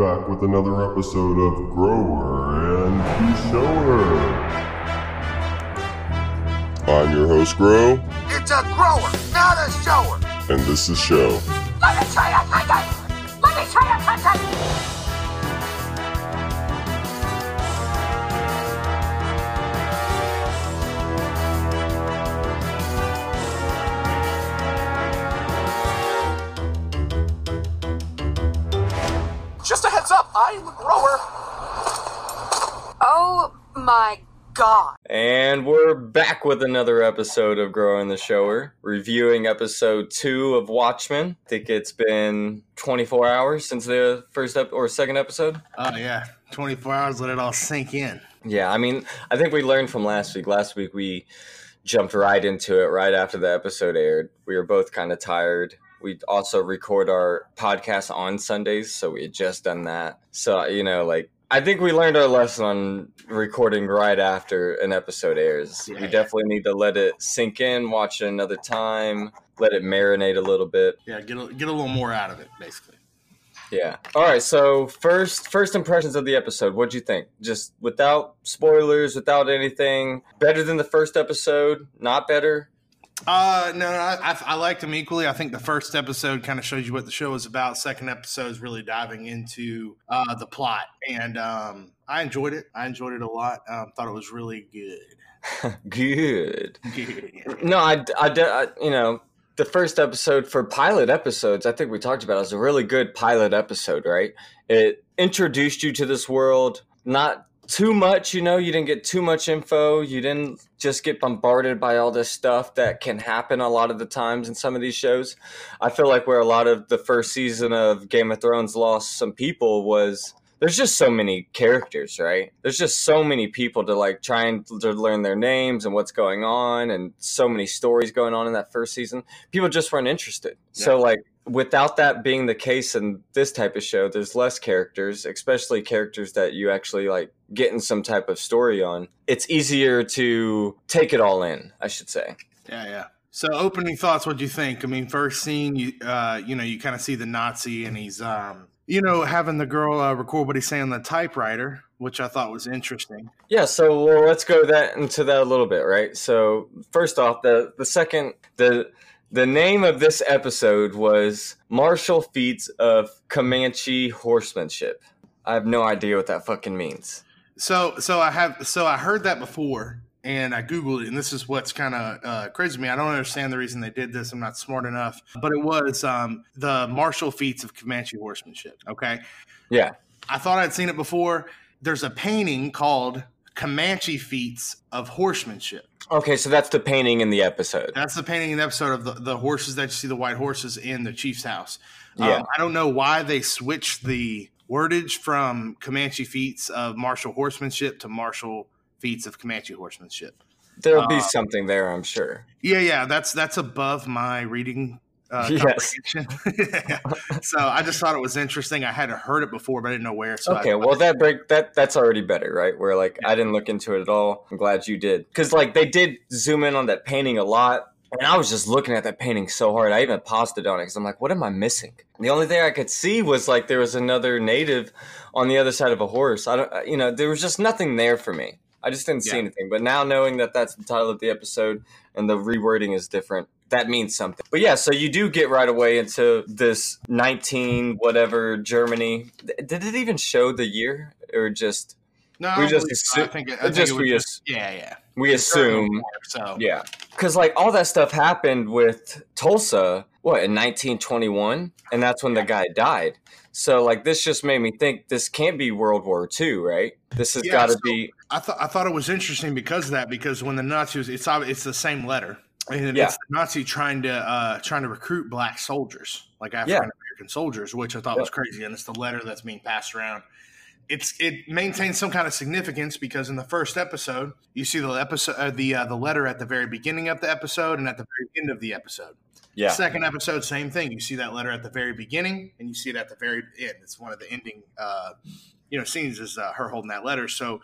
Back with another episode of Grower and the Shower. I'm your host, Grow, It's a grower, not a shower. and this is Show. Let me try something! Let me try your something! Just a heads up, I'm a grower. Oh my god. And we're back with another episode of Grower and the Shower, reviewing episode two of Watchmen. I think it's been 24 hours since the first ep- or second episode. Oh yeah, 24 hours. Let it all sink in. Yeah, I mean, I think we learned from last week. Last week we jumped right into it right after the episode aired. We were both kind of tired. We also record our podcast on Sundays, so we had just done that. So, you know, like, I think we learned our lesson on recording right after an episode airs. Yeah. We definitely need to let it sink in, watch it another time, let it marinate a little bit. Yeah, get a, get a little more out of it, basically. Yeah. All right. So first, first impressions of the episode. What'd you think? Just without spoilers, without anything. Better than the first episode? Not better? Uh, no, I, I, I liked them equally. I think the first episode kind of shows you what the show is about. Second episode is really diving into uh, the plot, and um, I enjoyed it. I enjoyed it a lot. Um, thought it was really good. Good. Good. No, I, I, I, you know, the first episode for pilot episodes, I think we talked about it was a really good pilot episode, right? It introduced you to this world, not too much, you know, you didn't get too much info. You didn't just get bombarded by all this stuff that can happen a lot of the times in some of these shows. I feel like where a lot of the first season of Game of Thrones lost some people was there's just so many characters, right? There's just so many people to like trying to learn their names and what's going on, and so many stories going on in that first season. People just weren't interested. So, like, without that being the case in this type of show, there's less characters, especially characters that you actually like getting some type of story on. It's easier to take it all in, I should say. Yeah, yeah. So, opening thoughts. What do you think? I mean, first scene, you uh, you know, you kind of see the Nazi, and he's um, you know, having the girl uh, record what he's saying on the typewriter, which I thought was interesting. Yeah, so well, let's go that into that a little bit, right? So first off, the the second the the name of this episode was Martial Feats of Comanche Horsemanship. I have no idea what that fucking means. So, so I have, so I heard that before, and I googled it, and this is what's kind of uh, crazy to me. I don't understand the reason they did this. I'm not smart enough, but it was um, the martial feats of Comanche horsemanship. Okay, Yeah. I thought I'd seen it before. There's a painting called Comanche feats of horsemanship. Okay, so that's the painting in the episode. That's the painting in the episode of the, the horses that you see, the white horses in the chief's house. Yeah. Um, I don't know why they switched the wordage from Comanche feats of martial horsemanship to martial feats of Comanche horsemanship. There'll be uh, something there, I'm sure. Yeah, yeah, that's that's above my reading uh, Yes. so I just thought it was interesting. I hadn't heard it before, but I didn't know where. So I- Okay, well that break that that's already better, right? Where like I didn't look into it at all. I'm glad you did because like they did zoom in on that painting a lot, and I was just looking at that painting so hard. I even paused it on it because I'm like, what am I missing? And the only thing I could see was like there was another native on the other side of a horse. I don't, you know, there was just nothing there for me. I just didn't see anything. But now knowing that that's the title of the episode and the rewording is different, that means something. But yeah, so you do get right away into this 19 whatever Germany. Did it even show the year or just no, we just so. I think it, I just think it was we just, yeah, yeah. we assume so. yeah. Cuz like all that stuff happened with Tulsa what in 1921 and that's when the guy died. So like this just made me think this can't be World War II, right? This has Yeah, got to so- be I thought I thought it was interesting because of that because when the Nazis it's it's the same letter and Yeah. it's the Nazi trying to uh, trying to recruit black soldiers like African American soldiers which I thought was crazy and it's the letter that's being passed around. It's it maintains some kind of significance because in the first episode you see the episode uh, the uh, the letter at the very beginning of the episode and at the very end of the episode. yeah. Second episode, same thing. You see that letter at the very beginning, and you see it at the very end. It's one of the ending, uh, you know, scenes is uh, her holding that letter. So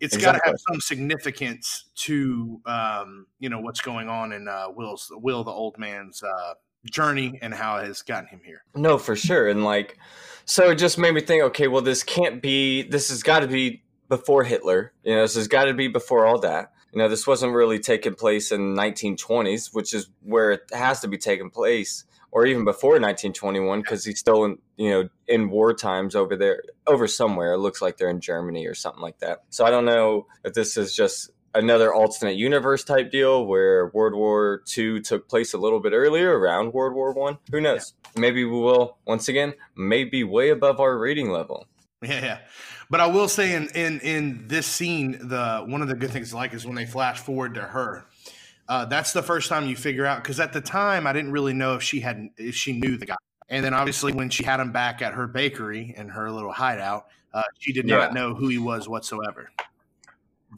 it's got to have some significance to, um, you know, what's going on in uh, Will's Will, the old man's uh, journey and how it has gotten him here. No, for sure. And like, so it just made me think, okay, well, this can't be, this has got to be before Hitler. You know, this has got to be before all that. You know, this wasn't really taking place in 1920s, which is where it has to be taking place, or even before 1921, because he's still in, you know, in war times over there, over somewhere. It looks like they're in Germany or something like that. So I don't know if this is just another alternate universe type deal where World War II took place a little bit earlier, around World War One. Who knows? Maybe we will once again, maybe way above our reading level. Yeah, yeah. But I will say in in in this scene, the one of the good things I like is when they flash forward to her. Uh, that's the first time you figure out because at the time I didn't really know if she had if she knew the guy. And then obviously when she had him back at her bakery and her little hideout, uh, she did not know who he was whatsoever.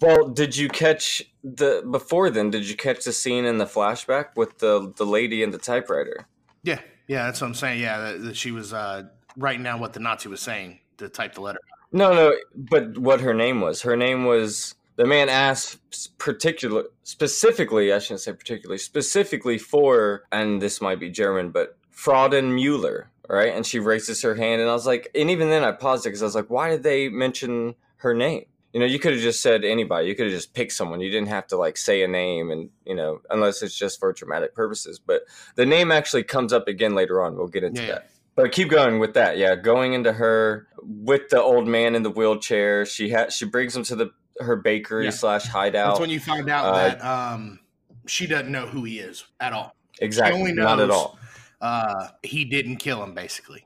Well, did you catch the before then? Did you catch the scene in the flashback with the the lady and the typewriter? Yeah, yeah, that's what I'm saying. Yeah, that, that she was uh, writing down what the Nazi was saying to type the letter. No, no, but what her name was? Her name was the man asked particular specifically. I shouldn't say particularly specifically for, and this might be German, but Fraudenmuller, right? And she raises her hand, and I was like, and even then I paused it because I was like, why did they mention her name? You know, you could have just said anybody. You could have just picked someone. You didn't have to like say a name, and you know, unless it's just for dramatic purposes. But the name actually comes up again later on. We'll get into Yeah, that. But keep going with that. Yeah, going into her with the old man in the wheelchair. She had she brings him to the her bakery Yeah. slash hideout. That's when you find out Uh, that um, she doesn't know who he is at all. exactly, only not at all. Uh, he didn't kill him, basically.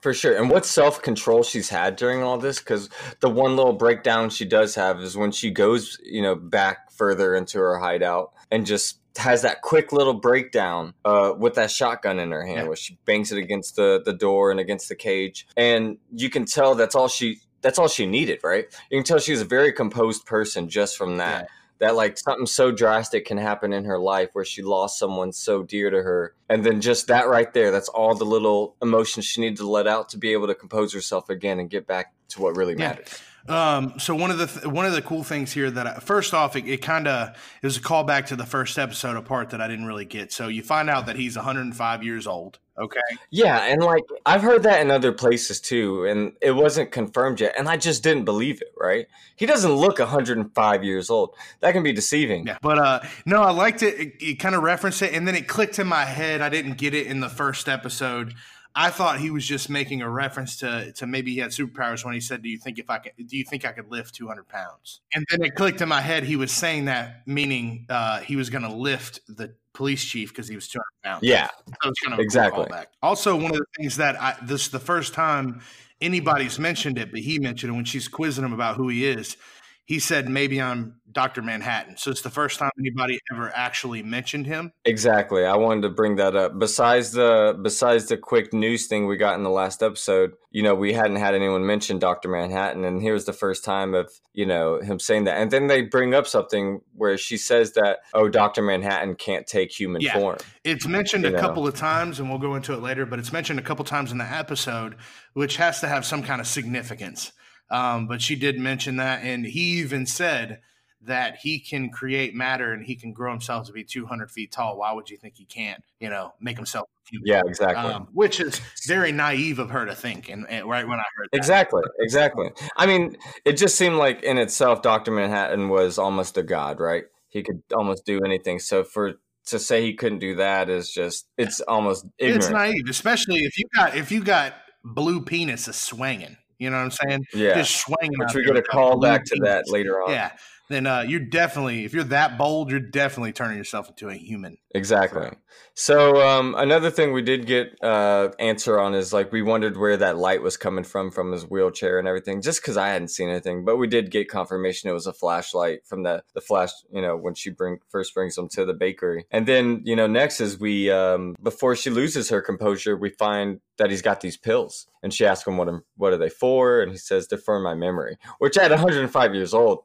For sure. And what self control she's had during all this? Because the one little breakdown she does have is when she goes, you know, back further into her hideout and just has that quick little breakdown uh, with that shotgun in her hand Yeah. where she bangs it against the, the door and against the cage. And you can tell that's all she that's all she needed, right? You can tell she's a very composed person just from that. Yeah. That like something so drastic can happen in her life where she lost someone so dear to her. And then just that right there, that's all the little emotions she needed to let out to be able to compose herself again and get back to what really Yeah. matters. Um, so one of the th- one of the cool things here that I, first off, it, it kind of it was a callback to the first episode, a part that I didn't really get. So you find out that he's 105 years old. Okay, Yeah, and like I've heard that in other places too, and it wasn't confirmed yet, and I just didn't believe it, right? He doesn't look 105 years old. That can be deceiving. yeah, but uh, no, I liked it. It, it kind of referenced it, and then it clicked in my head. I didn't get it in the first episode. I thought he was just making a reference to to maybe he had superpowers when he said, "Do you think if I could? Do you think I could lift 200 pounds?" And then it clicked in my head. He was saying that meaning uh, he was going to lift the police chief because he was 200 pounds. Yeah, So kind of Exactly. Also, one of the things that I this is the first time anybody's mentioned it, but he mentioned it when she's quizzing him about who he is. He said, "Maybe I'm Doctor Manhattan." So it's the first time anybody ever actually mentioned him. exactly. I wanted to bring that up. Besides the besides the quick news thing we got in the last episode, you know, we hadn't had anyone mention Doctor Manhattan, and here's the first time of you know him saying that. And then they bring up something where she says that, "Oh, Doctor Manhattan can't take human Yeah. form." It's mentioned You a know. couple of times, and we'll go into it later. But it's mentioned a couple times in the episode, which has to have some kind of significance. Um, but she did mention that, and he even said that he can create matter and he can grow himself to be 200 feet tall. Why would you think he can't? You know, make himself human? Yeah, exactly. Um, which is very naive of her to think. And, and right when I heard that, Exactly, exactly. I mean, it just seemed like in itself, Doctor Manhattan was almost a god, right? He could almost do anything. So for to say he couldn't do that is just it's almost ignorant. it's naive, especially if you got if you got blue penis is swinging. You know what I'm saying? yeah, Just swinging. which we're going to call back to that later on. Yeah. Then uh, you're definitely, if you're that bold, you're definitely turning yourself into a human. Exactly. So um, another thing we did get uh, answer on is like we wondered where that light was coming from from his wheelchair and everything. Just because I hadn't seen anything, but we did get confirmation it was a flashlight from the the flash. You know when she bring first brings him to the bakery, and then you know next is we um, before she loses her composure, we find that he's got these pills, and she asks him what what are they for, and he says they're for my memory. Which at 105 years old,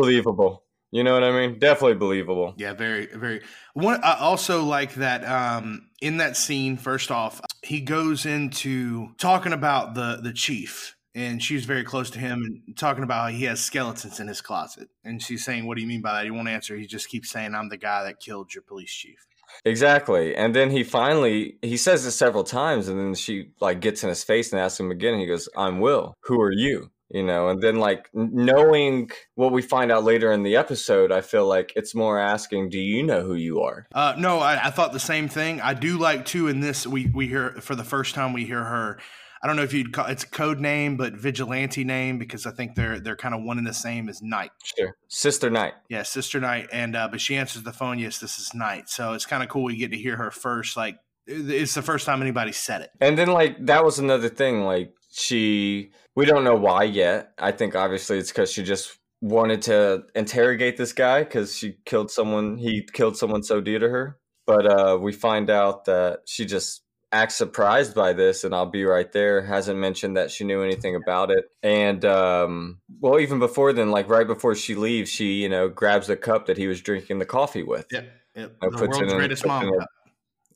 believable. You know what I mean? Definitely believable. Yeah, very, very. One, I also like that um, in that scene. First off, he goes into talking about the the chief, and she's very close to him, and talking about how he has skeletons in his closet. And she's saying, "What do you mean by that?" He won't answer. He just keeps saying, "I'm the guy that killed your police chief." Exactly. And then he finally he says it several times and then she like gets in his face and asks him again and he goes, "I'm Will. Who are you?" You know, and then like knowing what we find out later in the episode, I feel like it's more asking, "Do you know who you are?" Uh, no, I, I thought the same thing. I do like too. In this, we we hear for the first time we hear her. I don't know if you'd call it's code name, but vigilante name because I think they're they're kind of one and the same as Night. Sure, Sister Night. Yeah, Sister Night, and uh, but she answers the phone. Yes, this is Night. So it's kind of cool. We get to hear her first. Like it's the first time anybody said it. And then like that was another thing. Like she, we don't know why yet. I think obviously it's because she just wanted to interrogate this guy because she killed someone. He killed someone so dear to her. But uh, we find out that she just acts surprised by this, and I'll be right there. Hasn't mentioned that she knew anything about it. And um, well, even before then, like right before she leaves, she you know grabs the cup that he was drinking the coffee with. Yep. Uh, The world's greatest mom.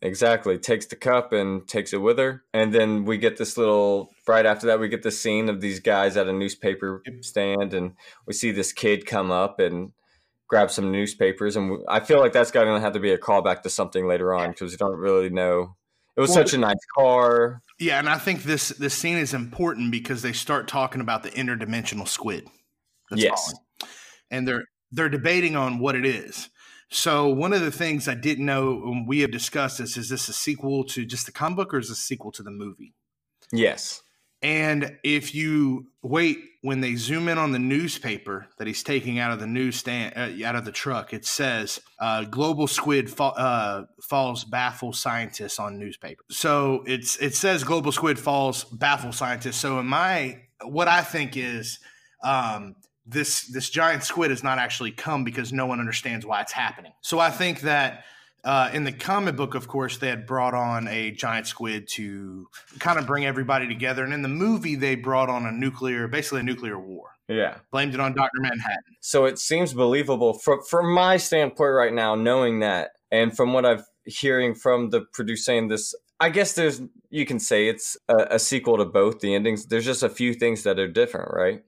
In a- cup. Exactly. Takes the cup and takes it with her. And then we get this little, right after that, we get the scene of these guys at a newspaper stand. And we see this kid come up and grab some newspapers. And I feel like that's going to have to be a callback to something later on because we don't really know. It was Well, such a nice car. Yeah, and I think this this scene is important because they start talking about the interdimensional squid. that's Yes. falling. and they're they're debating on what it is. So one of the things I didn't know when we have discussed this is this a sequel to just the comic book or is this a sequel to the movie? Yes. And if you wait when they zoom in on the newspaper that he's taking out of the newsstand, uh, out of the truck, it says uh, "Global Squid fa- uh, falls baffle scientists on newspaper." So it's it says "Global Squid falls baffle scientists." So in my what I think is um, this this giant squid has not actually come because no one understands why it's happening. So I think that uh, in the comic book, of course, they had brought on a giant squid to kind of bring everybody together, and in the movie, they brought on a nuclear, basically a nuclear war, Yeah. blamed it on Doctor Manhattan. So it seems believable from from my standpoint right now, knowing that, and from what I've hearing from the producer saying this. I guess there's you can say it's a, a sequel to both the endings. There's just a few things that are different, right?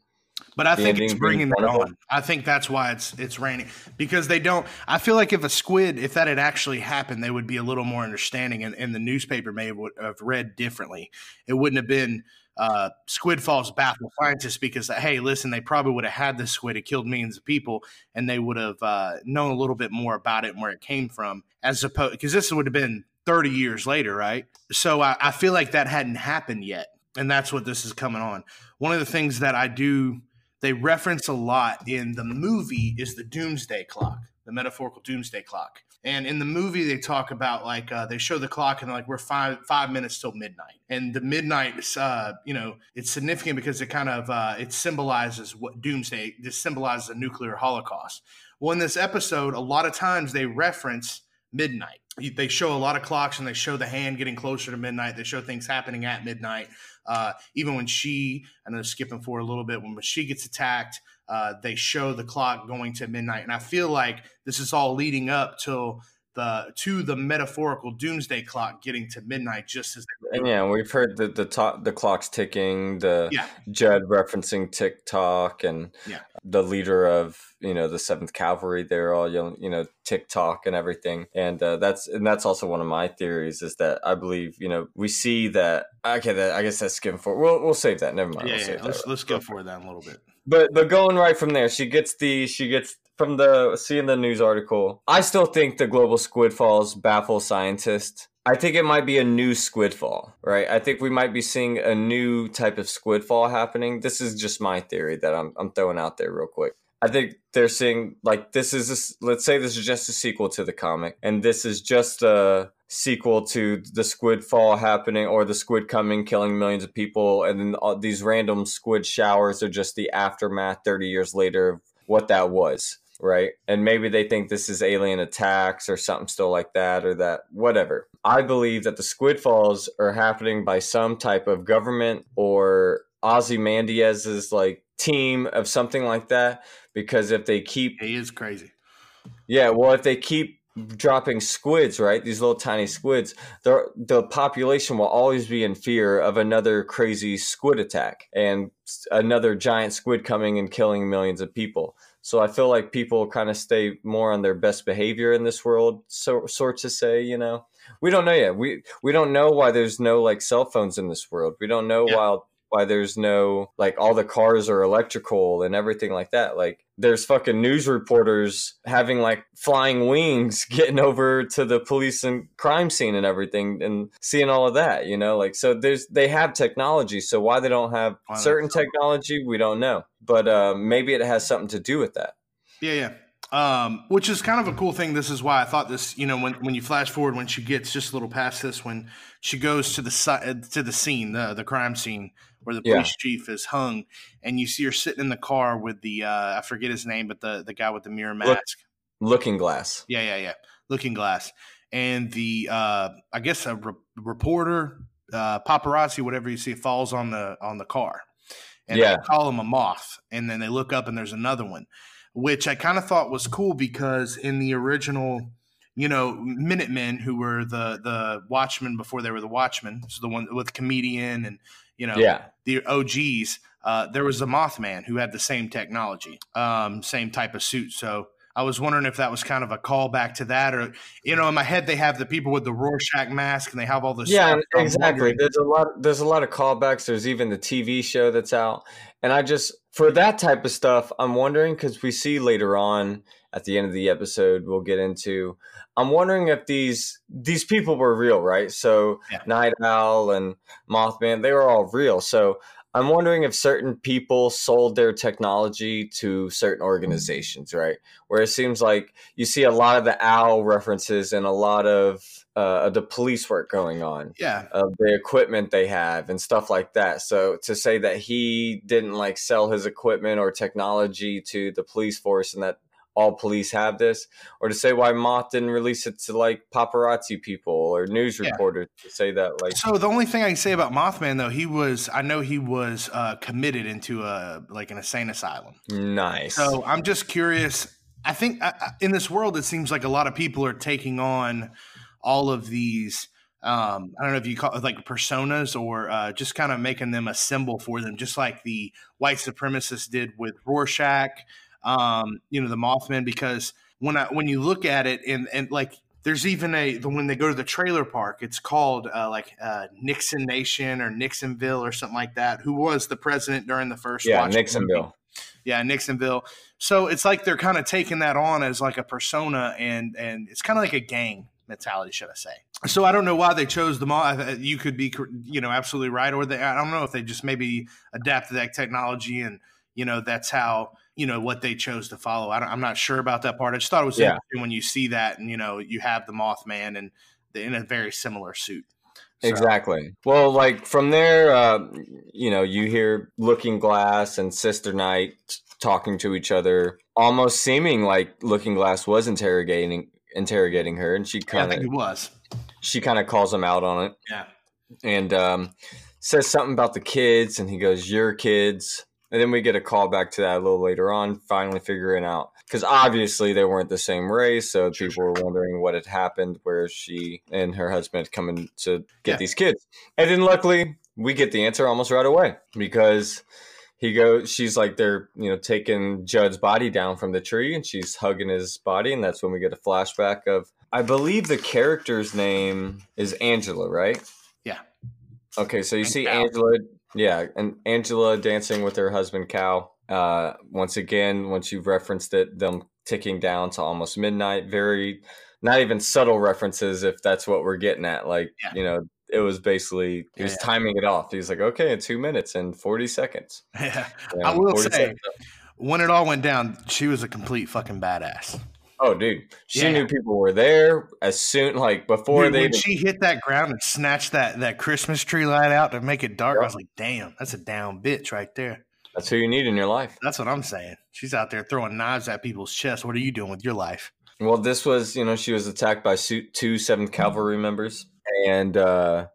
But I think it's bringing it one of them. on. I think that's why it's it's raining because they don't. I feel like if a squid, if that had actually happened, they would be a little more understanding, and, and the newspaper may have, would have read differently. It wouldn't have been uh, squid falls baffle scientists because hey, listen, they probably would have had this squid. It killed millions of people, and they would have uh, known a little bit more about it and where it came from, as opposed because this would have been thirty years later, right? So I, I feel like that hadn't happened yet, and that's what this is coming on. One of the things that I do they reference a lot in the movie is the doomsday clock, the metaphorical doomsday clock. And in the movie, they talk about like uh, they show the clock and like we're five five minutes till midnight. And the midnight, is, uh, you know, it's significant because it kind of uh, it symbolizes what doomsday. This symbolizes a nuclear holocaust. Well, in this episode, a lot of times they reference midnight. They show a lot of clocks and they show the hand getting closer to midnight. They show things happening at midnight. Uh, even when she, I know skipping forward a little bit, when she gets attacked, uh, they show the clock going to midnight, and I feel like this is all leading up till the to the metaphorical doomsday clock getting to midnight, just as And yeah, we've heard the the, to- the clock's ticking, the yeah, Judd referencing TikTok, and Yeah. the leader of you know the Seventh Cavalry. They're all yelling, you know, TikTok and everything, and uh, that's and that's also one of my theories is that I believe you know we see that. Okay, that, I guess that's skipping for We'll we'll save that. Never mind. yeah, we'll yeah. Let's that. let's go for that a little bit. But but going right from there, she gets the she gets from the seeing the news article. I still think the global squid falls baffle scientists. I think it might be a new squid fall, right? I think we might be seeing a new type of squid fall happening. This is just my theory that I'm I'm throwing out there real quick. I think they're seeing like this is this, let's say this is just a sequel to the comic, and this is just a sequel to the squid fall happening or the squid coming, killing millions of people, and then all these random squid showers are just the aftermath 30 years later of what that was, right? And maybe they think this is alien attacks or something still like that or that, whatever. I believe that the squid falls are happening by some type of government or Ozymandias's like team of something like that because if they keep He is crazy. yeah, well, if they keep dropping squids, right, these little tiny squids, the the population will always be in fear of another crazy squid attack and another giant squid coming and killing millions of people. So I feel like people kind of stay more on their best behavior in this world, so sort to say, you know. We don't know yet. We we don't know why there's no like cell phones in this world. We don't know Yeah. why why there's no like all the cars are electrical and everything like that. Like there's fucking news reporters having like flying wings getting over to the police and crime scene and everything and seeing all of that, you know? Like so there's they have technology, so why they don't have Why certain technology, we don't know. But uh maybe it has something to do with that. Yeah, yeah. Um, which is kind of a cool thing. This is why I thought this. You know, when when you flash forward, when she gets just a little past this, when she goes to the si- to the scene, the the crime scene where the Yeah. police chief is hung, and you see her sitting in the car with the uh, I forget his name, but the the guy with the mirror Look- mask. Looking glass. Yeah, yeah, yeah. Looking Glass, and the uh, I guess a re- reporter, uh, paparazzi, whatever you see, falls on the on the car, and Yeah. they call him a moth, and then they look up and there's another one, which I kind of thought was cool because in the original. You know, Minutemen, who were the the Watchmen before they were the Watchmen, so the one with comedian and you know Yeah. the OGs, uh, there was a Mothman who had the same technology, um, same type of suit. So I was wondering if that was kind of a callback to that, or you know, in my head they have the people with the Rorschach mask and they have all this. Yeah. Exactly. There's a lot. There's a lot of callbacks. There's even the TV show that's out, and I just for that type of stuff, I'm wondering because we see later on at the end of the episode, we'll get into. I'm wondering if these these people were real, right? So Yeah. Night Owl and Mothman, they were all real. So I'm wondering if certain people sold their technology to certain organizations, right? Where it seems like you see a lot of the owl references and a lot of uh, the police work going on Yeah, of the equipment they have and stuff like that. So to say that he didn't like sell his equipment or technology to the police force and that all police have this, or to say why Moth didn't release it to like paparazzi people or news Yeah. reporters to say that like So the only thing I can say about Mothman, though, he was I know he was uh, committed into a like an insane asylum. nice. So I'm just curious. I think I- I- in this world, it seems like a lot of people are taking on all of these. Um, I don't know if you call it like personas or uh, just kind of making them a symbol for them, just like the white supremacists did with Rorschach. Um, you know, the Mothman, because when I when you look at it and and like there's even a the, when they go to the trailer park, it's called uh, like uh, Nixon Nation or Nixonville or something like that. Who was the president during the first? yeah, Watchmen movie. Nixonville. Yeah, Nixonville. So it's like they're kind of taking that on as like a persona, and and it's kind of like a gang mentality, should I say? So I don't know why they chose the mall. You could be, you know, absolutely right, or they. I don't know if they just maybe adapted that technology, and you know that's how you know what they chose to follow. I don't, I'm not sure about that part. I just thought it was Yeah. interesting when you see that, and you know, you have the Mothman and the, in a very similar suit. So- Exactly. Well, like from there, uh, you know, you hear Looking Glass and Sister Night talking to each other, almost seeming like Looking Glass was interrogating interrogating her, and she kind of it was. she kind of calls him out on it, Yeah. and um, says something about the kids, and he goes, "Your kids." And then we get a call back to that a little later on, finally figuring out because obviously they weren't the same race, so people were wondering what had happened, where she and her husband coming to get Yeah. these kids, and then luckily we get the answer almost right away because he goes, she's like they're you know taking Judd's body down from the tree, and she's hugging his body, and that's when we get a flashback of I believe the character's name is Angela, right? Yeah. Okay, so you see. Angela, yeah, and Angela dancing with her husband Cal. Uh, once again, once you've referenced it, them ticking down to almost midnight. Very, not even subtle references, if that's what we're getting at. Like, Yeah. you know, it was basically he was yeah. timing it off. He was like, okay, in two minutes and forty seconds. Yeah. You I will say, seconds. when it all went down, she was a complete fucking badass. Oh, dude, she Yeah. knew people were there as soon, like before Dude, they. when she hit that ground and snatched that that Christmas tree light out to make it dark, I was like, "Damn, that's a down bitch right there." that's who you need in your life. That's what I'm saying. She's out there throwing knives at people's chests. What are you doing with your life? Well, this was, you know, she was attacked by two Seventh Cavalry members and uh,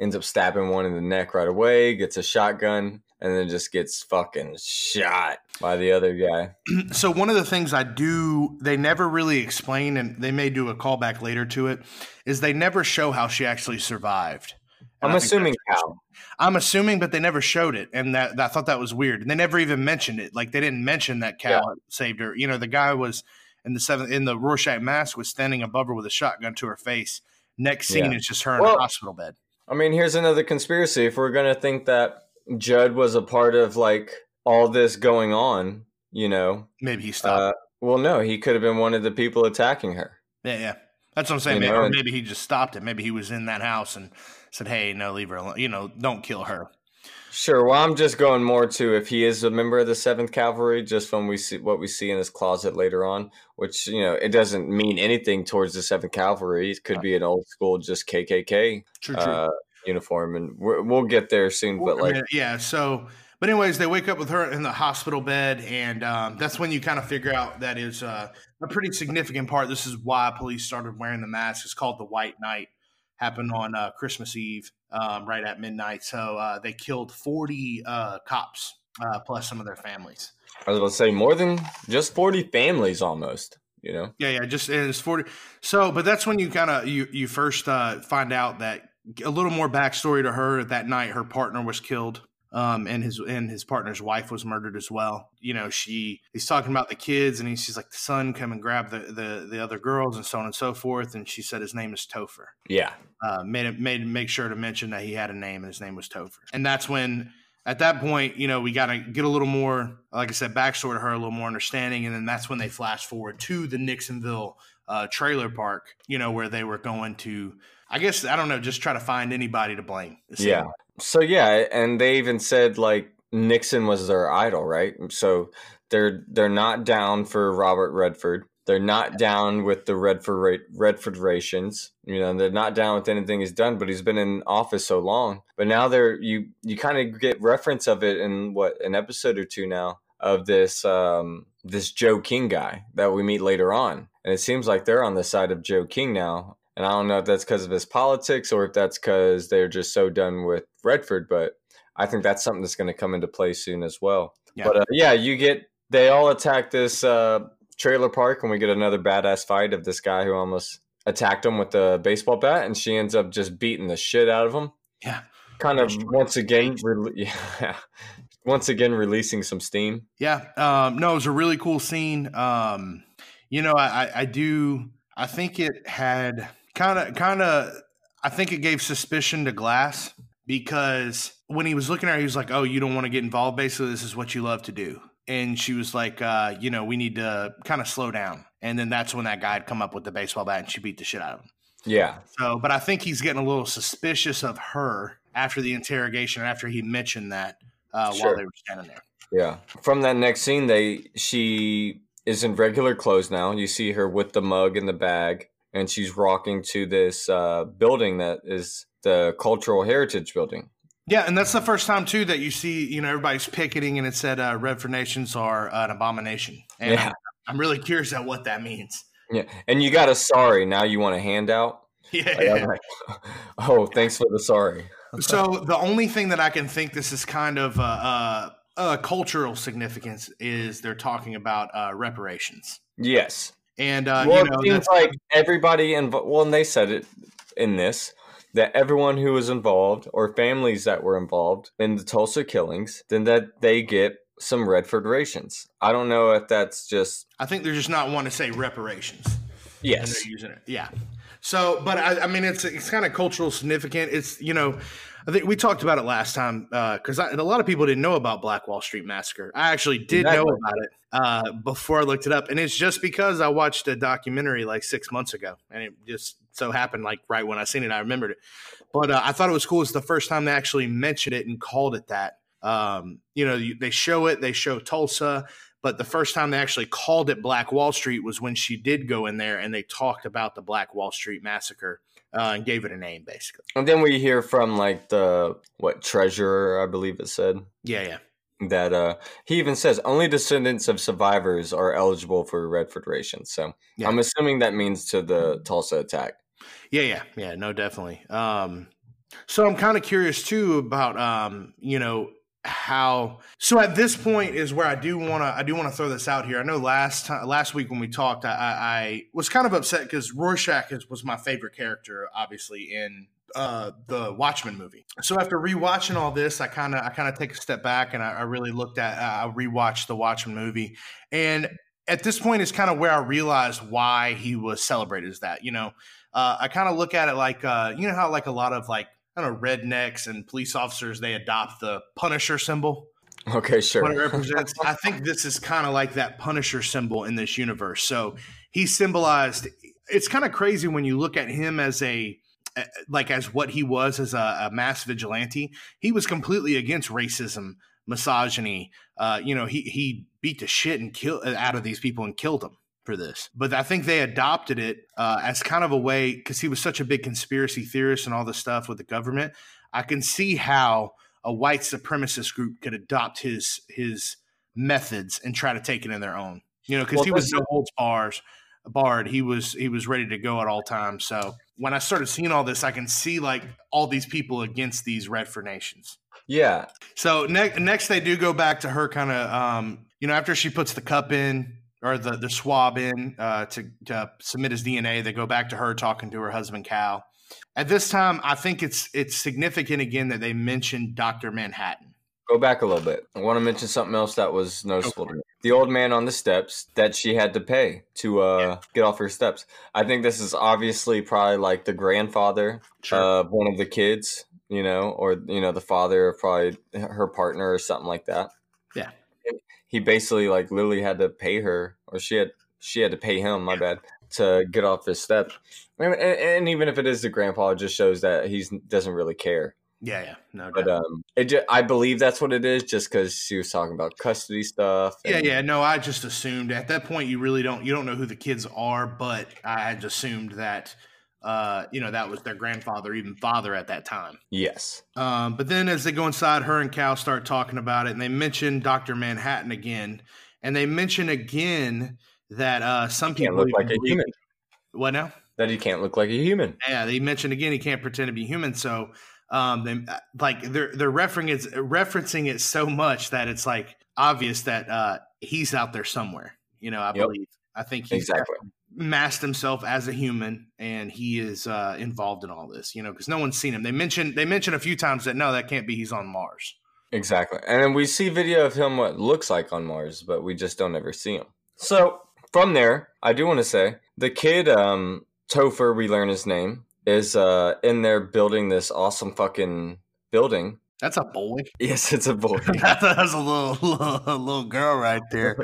ends up stabbing one in the neck right away, gets a shotgun, and then just gets fucking shot by the other guy. So one of the things I do, they never really explain, and they may do a callback later to it, is they never show how she actually survived. I'm assuming Cal. I'm assuming, but they never showed it, and that, I thought that was weird. And they never even mentioned it. Like they didn't mention that Cal yeah. saved her. You know, the guy was in the seventh in the Rorschach mask was standing above her with a shotgun to her face. Next scene yeah. is just her in a hospital bed. I mean, here's another conspiracy. If we're gonna think that Judd was a part of like all this going on, you know, maybe he stopped. Uh, well, no, he could have been one of the people attacking her. Yeah, yeah. That's what I'm saying. maybe, or maybe he just stopped it. Maybe he was in that house and said, "Hey, no, leave her alone. You know, don't kill her." Sure. Well, I'm just going more to if he is a member of the Seventh Cavalry, just from we see what we see in his closet later on, which you know it doesn't mean anything towards the Seventh Cavalry. It could be an old school, just KKK true, true. Uh, uniform, and we will get there soon. But like, yeah. So, but anyways, they wake up with her in the hospital bed, and um, that's when you kind of figure out that is uh, a pretty significant part. This is why police started wearing the mask. It's called the White Night. Happened on uh, Christmas Eve um, right at midnight. So uh, they killed 40 uh, cops uh, plus some of their families. I was about to say more than just 40 families almost. You know? Yeah, yeah, just it's 40. So, but that's when you kind of you you first uh, find out that a little more backstory to her. That night, her partner was killed um, and his and his partner's wife was murdered as well. You know, she he's talking about the kids, and he's she's like, "The son, come and grab the, the the other girls," and so on and so forth. And she said his name is Topher. Yeah, uh, made it made make sure to mention that he had a name, and his name was Topher. And that's when, at that point, you know, we got to get a little more, like I said, backstory to her, a little more understanding, and then that's when they flash forward to the Nixonville uh, trailer park. You know, where they were going to. I guess I don't know, just try to find anybody to blame. Yeah, so yeah, and they even said like Nixon was their idol, right? So they're they're not down for Robert Redford. They're not down with the Redford Redfordations. You know, they're not down with anything he's done, but he's been in office so long. But now they're you you kind of get reference of it in what an episode or two now of this um this Joe King guy that we meet later on. And it seems like they're on the side of Joe King now and I don't know if that's because of his politics or if that's because they're just so done with Redford, but I think that's something that's going to come into play soon as well. Yeah. But uh, yeah, you get they all attack this uh, trailer park, and we get another badass fight of this guy who almost attacked him with a baseball bat, and she ends up just beating the shit out of him. Yeah, kind of once again, re- yeah, once again releasing some steam. Yeah, um, no, it was a really cool scene. Um, you know, I, I do. I think it had kind of kind of I think it gave suspicion to Glass because when he was looking at her, he was like, "Oh, you don't want to get involved. Basically, this is what you love to do." And she was like, uh, "You know, we need to kind of slow down." And then that's when that guy had come up with the baseball bat and she beat the shit out of him. Yeah. So, but I think he's getting a little suspicious of her after the interrogation, after he mentioned that uh, sure. while they were standing there. Yeah. From that next scene, they she is in regular clothes now. You see her with the mug in the bag and she's rocking to this uh, building that is the Cultural Heritage Building. Yeah, and that's the first time too that you see you know everybody's picketing, and it said uh, Redfordations are an abomination. And yeah. I'm, really curious at what that means. Yeah, and you got a sorry. Now you want a handout? Yeah. Like, oh, thanks for the sorry. so the only thing that I can think this is kind of uh, uh, uh cultural significance is they're talking about uh, reparations. Yes. And uh, well, you know, it seems like everybody involved. Well, and they said it in this that everyone who was involved or families that were involved in the Tulsa killings, then that they get some Redfordations. I don't know if that's just. I think they're just not want to say reparations. Yes, using it. Yeah. So, but I, I mean, it's it's kind of cultural significant. It's you know, I think we talked about it last time uh, because uh, a lot of people didn't know about Black Wall Street Massacre. I actually did exactly. know about it uh, before I looked it up, and it's just because I watched a documentary like six months ago, and it just so happened like right when I seen it, I remembered it. But uh, I thought it was cool. It's the first time they actually mentioned it and called it that. Um, you know, they show it, they show Tulsa, but the first time they actually called it Black Wall Street was when she did go in there and they talked about the Black Wall Street massacre uh, and gave it a name, basically. And then we hear from like the what treasurer, I believe it said. Yeah, yeah. That uh, he even says only descendants of survivors are eligible for Redfordations. So yeah. I'm assuming that means to the Tulsa attack. Yeah, yeah, yeah. No, definitely. Um, so I'm kind of curious too about um, you know how so at this point is where I do want to I do want to throw this out here. I know last time last week when we talked, I, I was kind of upset because Rorschach is, was my favorite character, obviously in uh, the Watchmen movie. So after rewatching all this, I kind of I kind of take a step back and I, I really looked at uh, I rewatched the Watchmen movie, and at this point is kind of where I realized why he was celebrated as that. You know, uh, I kind of look at it like uh, you know how like a lot of like I don't know rednecks and police officers they adopt the Punisher symbol. Okay, sure. What it represents. I think this is kind of like that Punisher symbol in this universe. So he symbolized. It's kind of crazy when you look at him as a like as what he was as a, a mass vigilante. He was completely against racism, misogyny. Uh, you know, he he beat the shit and kill out of these people and killed them for this. But I think they adopted it uh, as kind of a way because he was such a big conspiracy theorist and all this stuff with the government. I can see how a white supremacist group could adopt his his methods and try to take it in their own. You know, because well, he was no holds bars barred. He was he was ready to go at all times. So when I started seeing all this, I can see like all these people against these Redfordations. Yeah. So next next they do go back to her kind of um you know after she puts the cup in or the the swab in uh, to to submit his DNA, they go back to her talking to her husband Cal. At this time, I think it's it's significant again that they mentioned Doctor Manhattan. Go back a little bit. I want to mention something else that was noticeable to me. The old man on the steps that she had to pay to uh, yeah. get off her steps. I think this is obviously probably like the grandfather sure. of one of the kids, you know, or you know the father of probably her partner or something like that. Yeah. He basically like literally had to pay her, or she had she had to pay him. My bad to get off his step. And, and, even if it is the grandpa, it just shows that he doesn't really care. Yeah, yeah, no. But um, it just, I believe that's what it is, just because she was talking about custody stuff. And- yeah, yeah. No, I just assumed at that point you really don't you don't know who the kids are, but I just assumed that uh, you know, that was their grandfather, even father at that time. Yes. Um, but then as they go inside, her and Cal start talking about it, and they mention Doctor Manhattan again, and they mention again that uh, some people look like a human. What now? That he can't look like a human. Yeah, they mentioned again he can't pretend to be human. So um, they like they're they're referencing it referencing it so much that it's like obvious that uh, he's out there somewhere. You know, I yep. believe. I think he's exactly masked himself as a human, and he is uh, involved in all this. You know, because no one's seen him. They mentioned they mentioned a few times that no, that can't be. He's on Mars. Exactly, and then we see video of him what looks like on Mars, but we just don't ever see him. So from there, I do want to say the kid, um, Topher, we learn his name is uh in there building this awesome fucking building. That's a boy. Yes, it's a boy. That's a little, little little girl right there.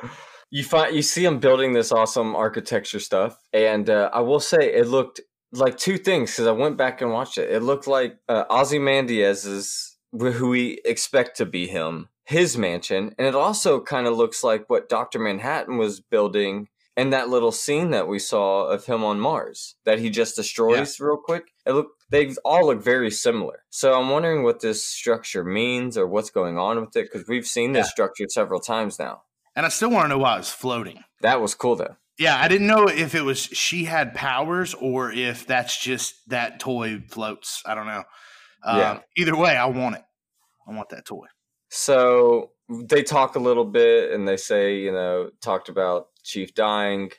you find you see him building this awesome architecture stuff, and uh, I will say it looked like two things because I went back and watched it. It looked like uh, Ozymandias's who we expect to be him, his mansion, and it also kind of looks like what Doctor Manhattan was building and that little scene that we saw of him on Mars that he just destroys yeah. real quick. It look they all look very similar. So I'm wondering what this structure means or what's going on with it because we've seen this yeah. structure several times now. And I still want to know why it's floating. That was cool though. Yeah, I didn't know if it was she had powers or if that's just that toy floats. I don't know. yeah. Um, either way, I want it. I want that toy. So they talk a little bit and they say, you know, talked about Chief dying,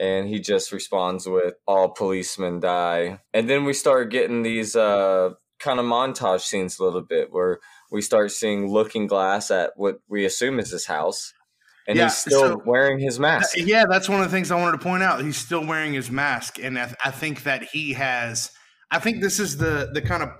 and he just responds with all policemen die. And then we start getting these uh, kind of montage scenes a little bit where we start seeing Looking Glass at what we assume is his house. And yeah, he's still so, wearing his mask. Yeah, that's one of the things I wanted to point out. He's still wearing his mask, and I, I think that he has. I think this is the the kind of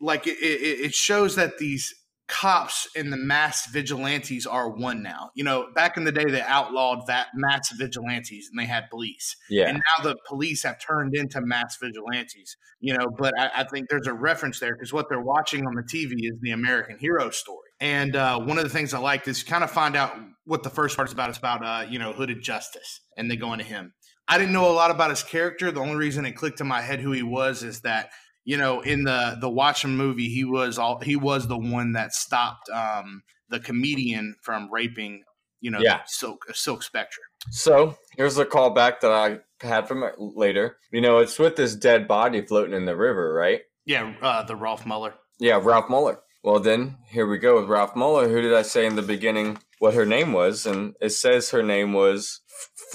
like it, it, it shows that these cops and the mass vigilantes are one now. You know, back in the day, they outlawed that mass vigilantes and they had police. Yeah. And now the police have turned into mass vigilantes, you know, but I, I think there's a reference there because what they're watching on the TV is the American hero story. And uh, one of the things I liked is kind of find out what the first part is about. It's about, uh, you know, hooded justice and they go into him. I didn't know a lot about his character. The only reason it clicked in my head who he was is that you know, in the the Watchmen movie, he was all he was the one that stopped um, the comedian from raping, you know, yeah. Silk Silk Spectre. So here's a callback that I had from later. You know, it's with this dead body floating in the river, right? Yeah, uh, the Ralph Muller. Yeah, Ralph Muller. Well, then here we go with Ralph Muller. Who did I say in the beginning what her name was? And it says her name was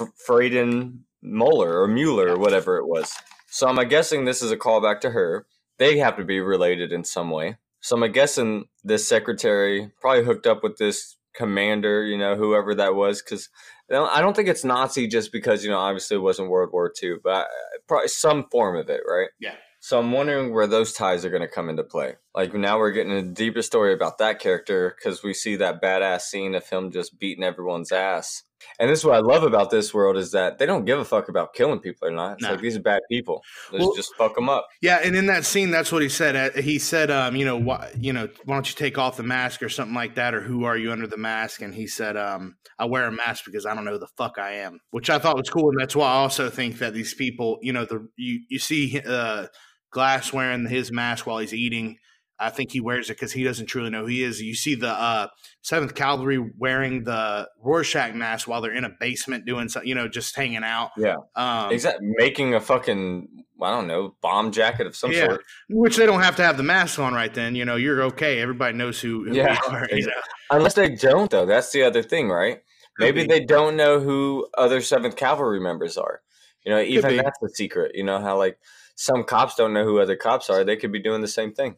F- Friedan Muller or Mueller or whatever it was. So I'm guessing this is a callback to her. they have to be related in some way. So I'm guessing this secretary probably hooked up with this commander, you know, whoever that was, because I don't think it's Nazi just because you know obviously it wasn't World War II, but uh, probably some form of it, right? Yeah. So I'm wondering where those ties are going to come into play. Like now we're getting a deeper story about that character because we see that badass scene of him just beating everyone's ass. And this is what I love about this world is that they don't give a fuck about killing people or not. It's Nah. like these are bad people. Let's Well- just fuck them up. Yeah, and in that scene, that's what he said. Uh, He said, um, you know, why, you know, why don't you take off the mask or something like that, or who are you under the mask? And he said, um, I wear a mask because I don't know who the fuck I am, which I thought was cool, and that's why I also think that these people, you know, the you you see uh, Glass wearing his mask while he's eating. I think he wears it because he doesn't truly know who he is. You see the uh, Seventh Kavalry wearing the Rorschach mask while they're in a basement doing something, you know, just hanging out. Yeah. Um, Exactly. Making a fucking I don't know bomb jacket of some Yeah. sort. Which they don't have to have the mask on right then. You know, you're okay. Everybody knows who, who Yeah, are. You know? Unless they don't, though. That's the other thing, right? Maybe be. they don't know who other Seventh Kavalry members are. You know, even that's the secret. You know how like some cops don't know who other cops are. They could be doing the same thing.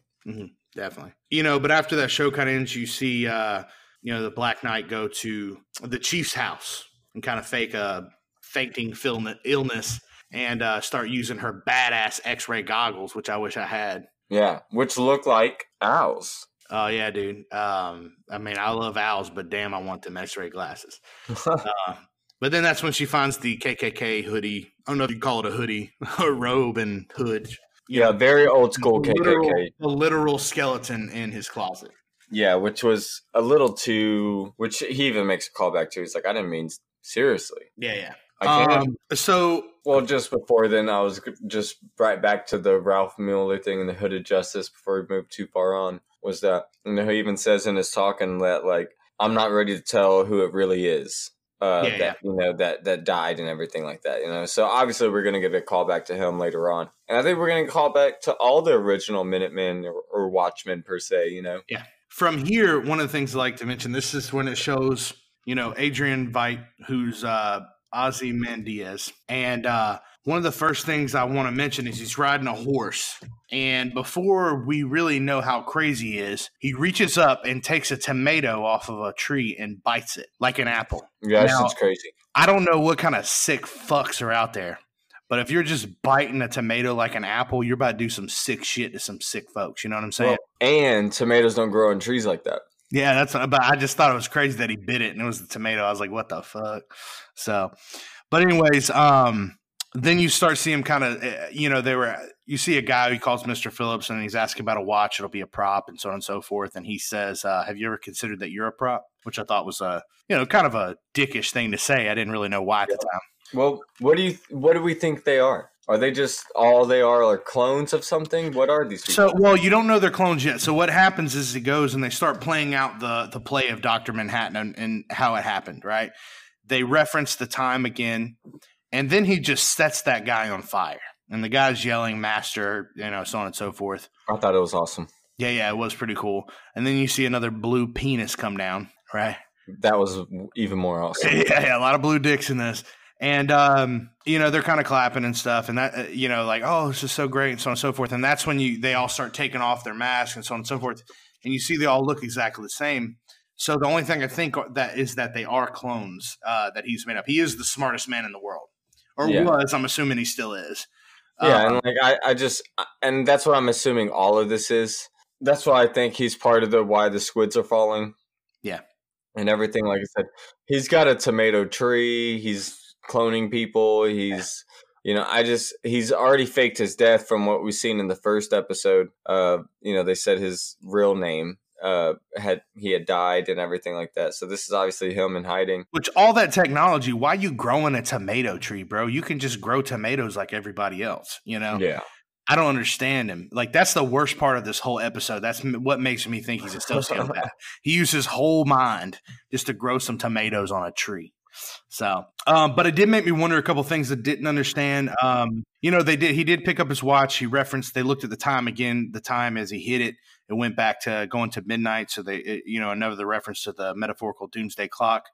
Definitely. You know, but after that show kind of ends, you see, uh, you know, the Black Knight go to the Chief's house and kind of fake a fainting illness and uh, start using her badass X ray goggles, which I wish I had. Yeah, which look like owls. Oh yeah, dude. Um, I mean, I love owls, but damn, I want them X-ray glasses. Uh, but then that's when she finds the KKK hoodie. I don't know if you call it a hoodie, a robe and hood. Yeah, very old school The literal- KKK. A literal skeleton in his closet. Yeah, which was a little too. Which he even makes a callback to. He's like, I didn't mean seriously. Yeah, yeah. I can't. Um, so Well, just before then, I was just right back to the Ralph Mueller thing and the Hooded Justice before we moved too far on. Was that, you know, he even says in his talking that, like, I'm not ready to tell who it really is. Uh, Yeah, that you know that that died and everything like that. You know, so obviously we're gonna get a call back to him later on, and I think we're gonna call back to all the original Minutemen or, or Watchmen per se. You know, yeah. from here, one of the things I like to mention, this is when it shows, you know, Adrian Veidt, who's uh Ozzy Ozymandias. And uh one of the first things I want to mention is he's riding a horse. And before we really know how crazy he is, he reaches up and takes a tomato off of a tree and bites it like an apple. yeah, that's Now- crazy. I don't know what kind of sick fucks are out there, but if you're just biting a tomato like an apple, you're about to do some sick shit to some sick folks. You know what I'm saying? Well, and tomatoes don't grow on trees like that. Yeah, that's. But I just thought it was crazy that he bit it and it was the tomato. I was like, what the fuck? So, but anyways, um, then you start seeing kind of, you know, they were. You see a guy who calls Mr. Phillips and he's asking about a watch. It'll be a prop and so on and so forth. And he says, uh, "Have you ever considered that you're a prop?" Which I thought was a, you know, kind of a dickish thing to say. I didn't really know why at the time. Well, what do you what do we think they are? Are they just all they are are clones of something? What are these people? So, well, you don't know they're clones yet. So, what happens is it goes and they start playing out the the play of Doctor Manhattan and, and how it happened. Right? They reference the time again, and then he just sets that guy on fire, and the guy's yelling, "Master!" You know, so on and so forth. I thought it was awesome. Yeah, yeah, it was pretty cool. And then you see another blue penis come down. Right? That was even more awesome. yeah, yeah, a lot of blue dicks in this. And um, you know, they're kind of clapping and stuff, and that uh, you know, like, oh, this is so great, and so on and so forth. And that's when you they all start taking off their masks and so on and so forth, and you see they all look exactly the same. So the only thing I think that is that they are clones uh, that he's made up. He is the smartest man in the world, or Yeah. was. I'm assuming he still is. Yeah, Um, and like I, I just and that's what I'm assuming all of this is. That's why I think he's part of the why the squids are falling. Yeah. And everything, like I said, he's got a tomato tree, he's cloning people, he's you know, I just he's already faked his death from what we've seen in the first episode. Uh, you know, they said his real name uh had he had died and everything like that. So this is obviously him in hiding. Which all that technology? Why you growing a tomato tree, bro? You can just grow tomatoes like everybody else. You know. Yeah. I don't understand him. Like that's the worst part of this whole episode. That's m- what makes me think he's a sociopath. he used his whole mind just to grow some tomatoes on a tree. So, um, but it did make me wonder a couple things that didn't understand. Um, you know, they did. He did pick up his watch. He referenced. They looked at the time again. The time as he hit it, it went back to going to midnight. So they, it, you know, another reference to the metaphorical doomsday clock.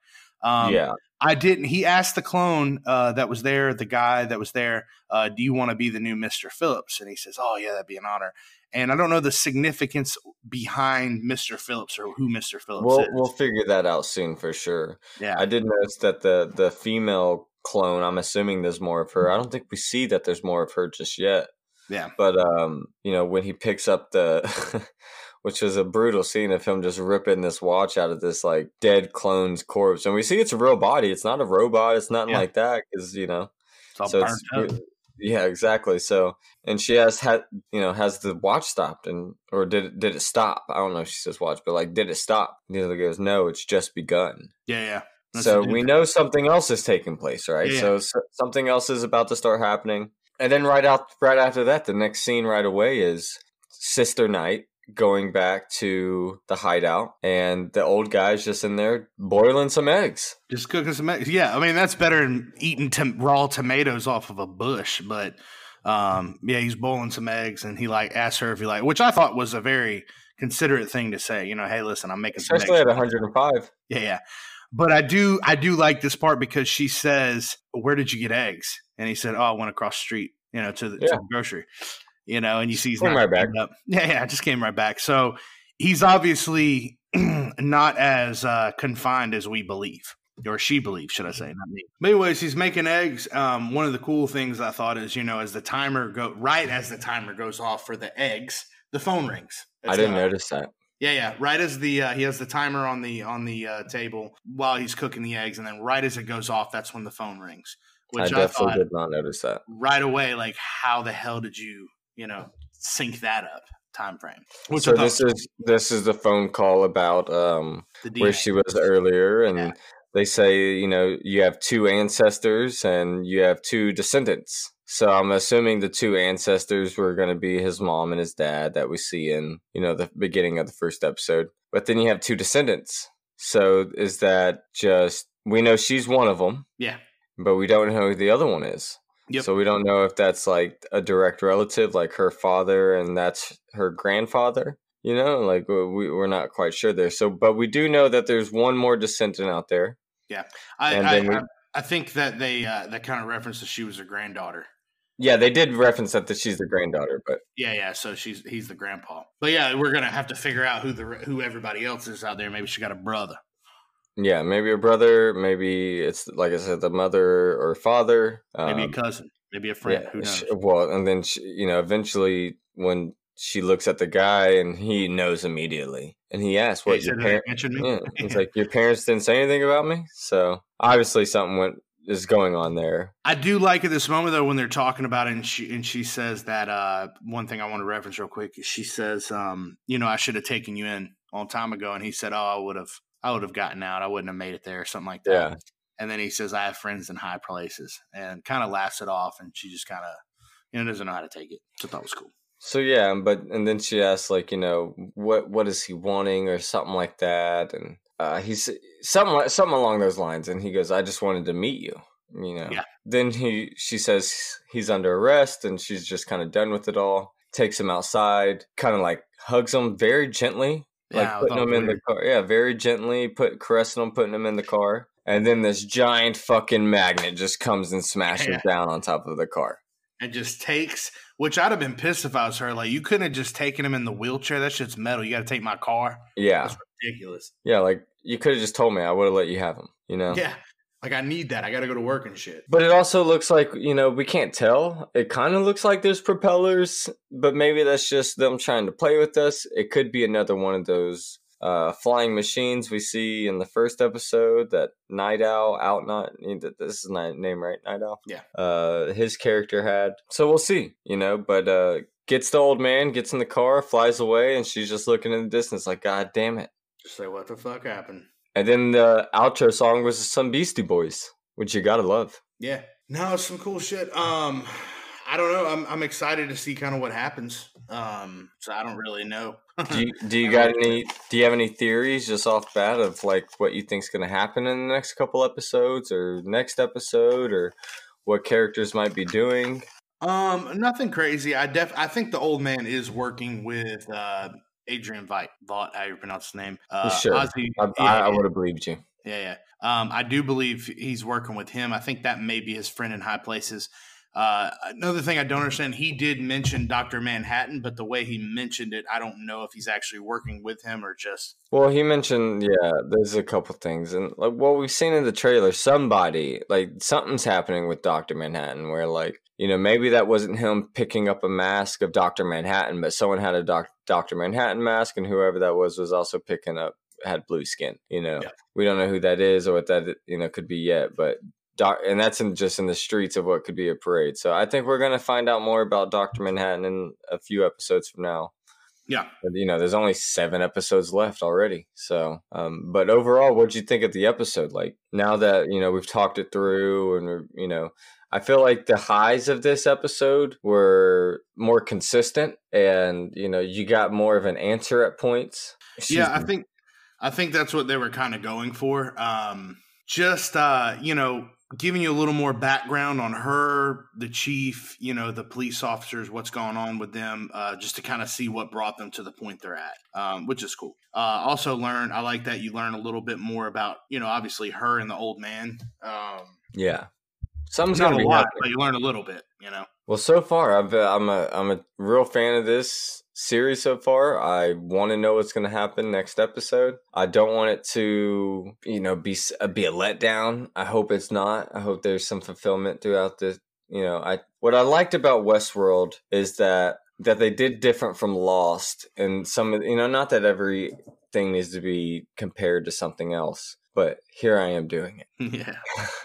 Um, yeah, I didn't. He asked the clone uh, that was there, the guy that was there, uh, "Do you want to be the new Mister Phillips?" And he says, "Oh yeah, that'd be an honor." And I don't know the significance behind Mister Phillips or who Mister Phillips we'll is. we'll figure that out soon for sure. yeah, I did notice that the the female clone. I'm assuming there's more of her. I don't think we see that there's more of her just yet. Yeah, But um, you know, when he picks up the, which is a brutal scene of him just ripping this watch out of this like dead clone's corpse, and we see it's a real body. It's not a robot. It's nothing Yeah. like that because you know. it's so it's up. yeah, exactly. So and she has had you know has the watch stopped and or did it, did it stop? I don't know if she says watch, but like did it stop? And the other goes no, it's just begun. Yeah, yeah. That's so we know something else is taking place, right? Yeah, So, so something else is about to start happening, and then right out right after that, the next scene right away is Sister Night going back to the hideout, and the old guy's just in there boiling some eggs. Just cooking some eggs. Yeah, I mean that's better than eating tom- raw tomatoes off of a bush. But um, yeah, he's boiling some eggs, and he like asks her if he like, which I thought was a very considerate thing to say. You know, hey, listen, I'm making some Especially eggs. at 105. Yeah, yeah. But I do, I do like this part because she says, "Where did you get eggs?" And he said, "Oh, I went across the street, you know, to the, to the grocery." You know, and you see he's Came not right back. Up. Yeah, yeah, I just came right back. So he's obviously not as uh, confined as we believe, or she believes, should I say, not me. But anyways, he's making eggs. Um, one of the cool things I thought is, you know, as the timer go right as the timer goes off for the eggs, the phone rings. I didn't notice that. Yeah, yeah. Right as the uh, he has the timer on the on the uh, table while he's cooking the eggs, and then right as it goes off, that's when the phone rings. Which I, definitely thought did not notice that. right away, like, how the hell did you, you know, sync that up time frame? Which so this is this is the phone call about um the where she was earlier and Yeah. they say you know you have two ancestors and you have two descendants so i'm assuming the two ancestors were going to be his mom and his dad that we see in you know the beginning of the first episode. But then you have two descendants. So is that just we know she's one of them Yeah. but we don't know who the other one is. Yep. so we don't know if that's like a direct relative like her father and that's her grandfather you know? Like we, we're not quite sure there. So but we do know that there's one more descendant out there. I, and I, then we- I, I think that they uh, that kind of references she was her granddaughter. Yeah they did reference that, that she's the granddaughter but Yeah, yeah. So she's he's the grandpa. But yeah, we're gonna have to figure out who the who everybody else is out there. Maybe she got a brother. yeah maybe a brother maybe it's like i said the mother or father Maybe um, a cousin. Maybe a friend. yeah, who knows? sh- well and then she, you know eventually when she looks at the guy and he knows immediately and he asks what he your parents me?" Yeah, it's like your parents didn't say anything about me. So obviously something went is going on there. I do like at this moment though when they're talking about it, and she and she says that uh, one thing I want to reference real quick. She says, um, "You know, I should have taken you in a long time ago," and he said, "Oh, I would have, I would have gotten out. I wouldn't have made it there, or something like that." Yeah. And then he says, "I have friends in high places," and kind of laughs it off, and she just kind of, you know, doesn't know how to take it. So it was cool. So yeah, but and then she asks like, you know, what what is he wanting or something like that, and uh, he's something like, something along those lines, and he goes, "I just wanted to meet you." You know. Yeah. Then he she says he's under arrest, and she's just kind of done with it all. Takes him outside, kind of like hugs him very gently, like Yeah, putting him in the car. Yeah, very gently, put caressing him, putting him in the car, and then this giant fucking magnet just comes and smashes Yeah. down on top of the car. and just takes. Which I'd have been pissed if I was her. Like, you couldn't have just taken him in the wheelchair. That shit's metal. You got to take my car. Yeah, That's ridiculous. yeah, like you could have just told me. I would have let you have them. You know. Yeah, like I need that. I got to go to work and shit. But it also looks like, you know, we can't tell. It kind of looks like there's propellers, but maybe that's just them trying to play with us. It could be another one of those uh, flying machines we see in the first episode that Nite Owl, Out Not, this is my name, right? Nite Owl? Yeah. Uh, his character had. So we'll see, you know, but uh, gets the old man, gets in the car, flies away, and she's just looking in the distance like, God damn it. Just say what the fuck happened. And then the outro song was some Beastie Boys, which you gotta love. Yeah. No, some cool shit. Um, I don't know. I'm I'm excited to see kind of what happens. Um, so I don't really know. do you, do you got any do you have any theories just off bat of like what you think's going to happen in the next couple episodes or next episode or what characters might be doing um, nothing crazy. I def I think the old man is working with uh Adrian Veidt. Vought, how you pronounce his name? Uh, sure Ozzy, i, yeah, I would have believed you Yeah, yeah. Um, I do believe he's working with him. I think that may be his friend in high places. Uh, another thing I don't understand, he did mention Doctor Manhattan, but the way he mentioned it, I don't know if he's actually working with him or just. Well, he mentioned, yeah, there's a couple things, and like what we've seen in the trailer, somebody like something's happening with Doctor Manhattan, where like you know maybe that wasn't him picking up a mask of Doctor Manhattan, but someone had a doc- Doctor Manhattan mask, and whoever that was was also picking up had blue skin. You know, yeah. we don't know who that is or what that you know could be yet, but doc, and that's in just in the streets of what could be a parade. So I think we're gonna find out more about Doctor Manhattan in a few episodes from now. Yeah, but, you know, there's only seven episodes left already. So, um, but overall, what'd you think of the episode? Like now that you know we've talked it through, and you know, I feel like the highs of this episode were more consistent, and you know, you got more of an answer at points. Excuse yeah, me. I think I think that's what they were kind of going for. Um, just uh, you know, giving you a little more background on her, the chief, you know, the police officers, what's going on with them, uh, just to kind of see what brought them to the point they're at, um, which is cool. Uh, also, learn I like that you learn a little bit more about, you know, obviously her and the old man. Um, yeah, something's not a lot, happening. but you learn a little bit, you know. Well, so far, I've, I'm a I'm a real fan of this series so far. I want to know what's going to happen next episode. I don't want it to, you know, be uh, be a letdown. I hope it's not. I hope there's some fulfillment throughout the, you know, I what I liked about Westworld is that that they did different from Lost and some you know, not that everything needs to be compared to something else, but here I am doing it.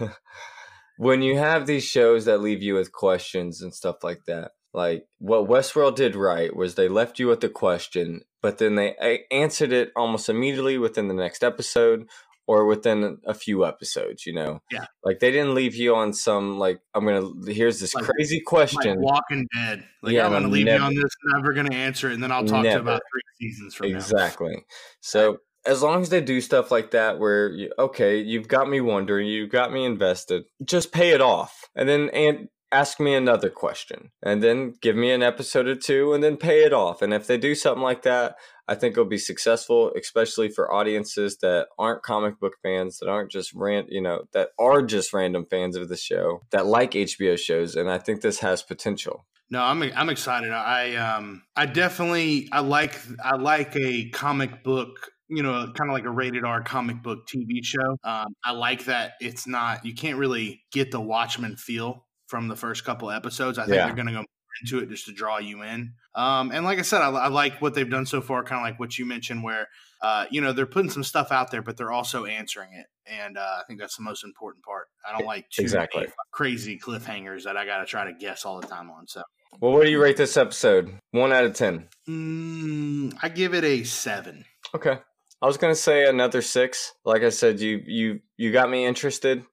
Yeah. when you have these shows that leave you with questions and stuff like that, like what Westworld did right was they left you with the question, but then they answered it almost immediately within the next episode or within a few episodes, you know? Yeah. Like they didn't leave you on some, like, I'm going to, here's this like, crazy question. Like walking Dead. Like, yeah, I'm going to leave never, you on this, never going to answer it, and then I'll talk never. to you about three seasons from exactly. now. Exactly. So as long as they do stuff like that where you, okay you've got me wondering you've got me invested just pay it off and then and ask me another question and then give me an episode or two and then pay it off. And if they do something like that, I think it'll be successful, especially for audiences that aren't comic book fans, that aren't just rant, you know, that are just random fans of the show, that like HBO shows. And I think this has potential. No, I'm I'm excited. I um I definitely I like I like a comic book you know, kind of like a rated R comic book TV show. Um, I like that it's not, you can't really get the Watchmen feel from the first couple episodes. I think yeah. they're going to go into it just to draw you in. Um, and like I said, I, I, like what they've done so far, kind of like what you mentioned, where uh, you know they're putting some stuff out there, but they're also answering it, and uh, I think that's the most important part. I don't like too exactly crazy cliffhangers that I got to try to guess all the time on. So, well, what do you rate this episode? One out of ten. Mm, I give it a seven. Okay. I was gonna say another six. Like I said, you you you got me interested.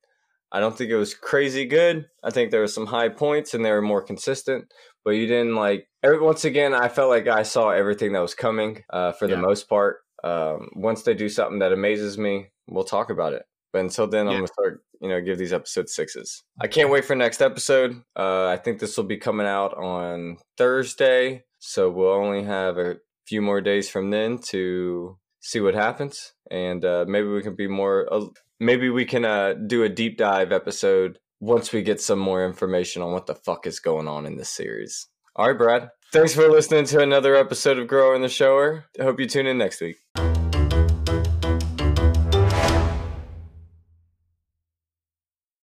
I don't think it was crazy good. I think there were some high points and they were more consistent, but you didn't like. Every, once again, I felt like I saw everything that was coming uh, for yeah. the most part. Um, once they do something that amazes me, we'll talk about it. But until then, yeah. I'm gonna start, you know, give these episodes sixes. I can't wait for next episode. Uh, I think this will be coming out on Thursday, so we'll only have a few more days from then to see what happens, and uh, maybe we can be more maybe we can uh, do a deep dive episode once we get some more information on what the fuck is going on in this series. All right, Brad. Thanks for listening to another episode of Grower and the Shower. I hope you tune in next week.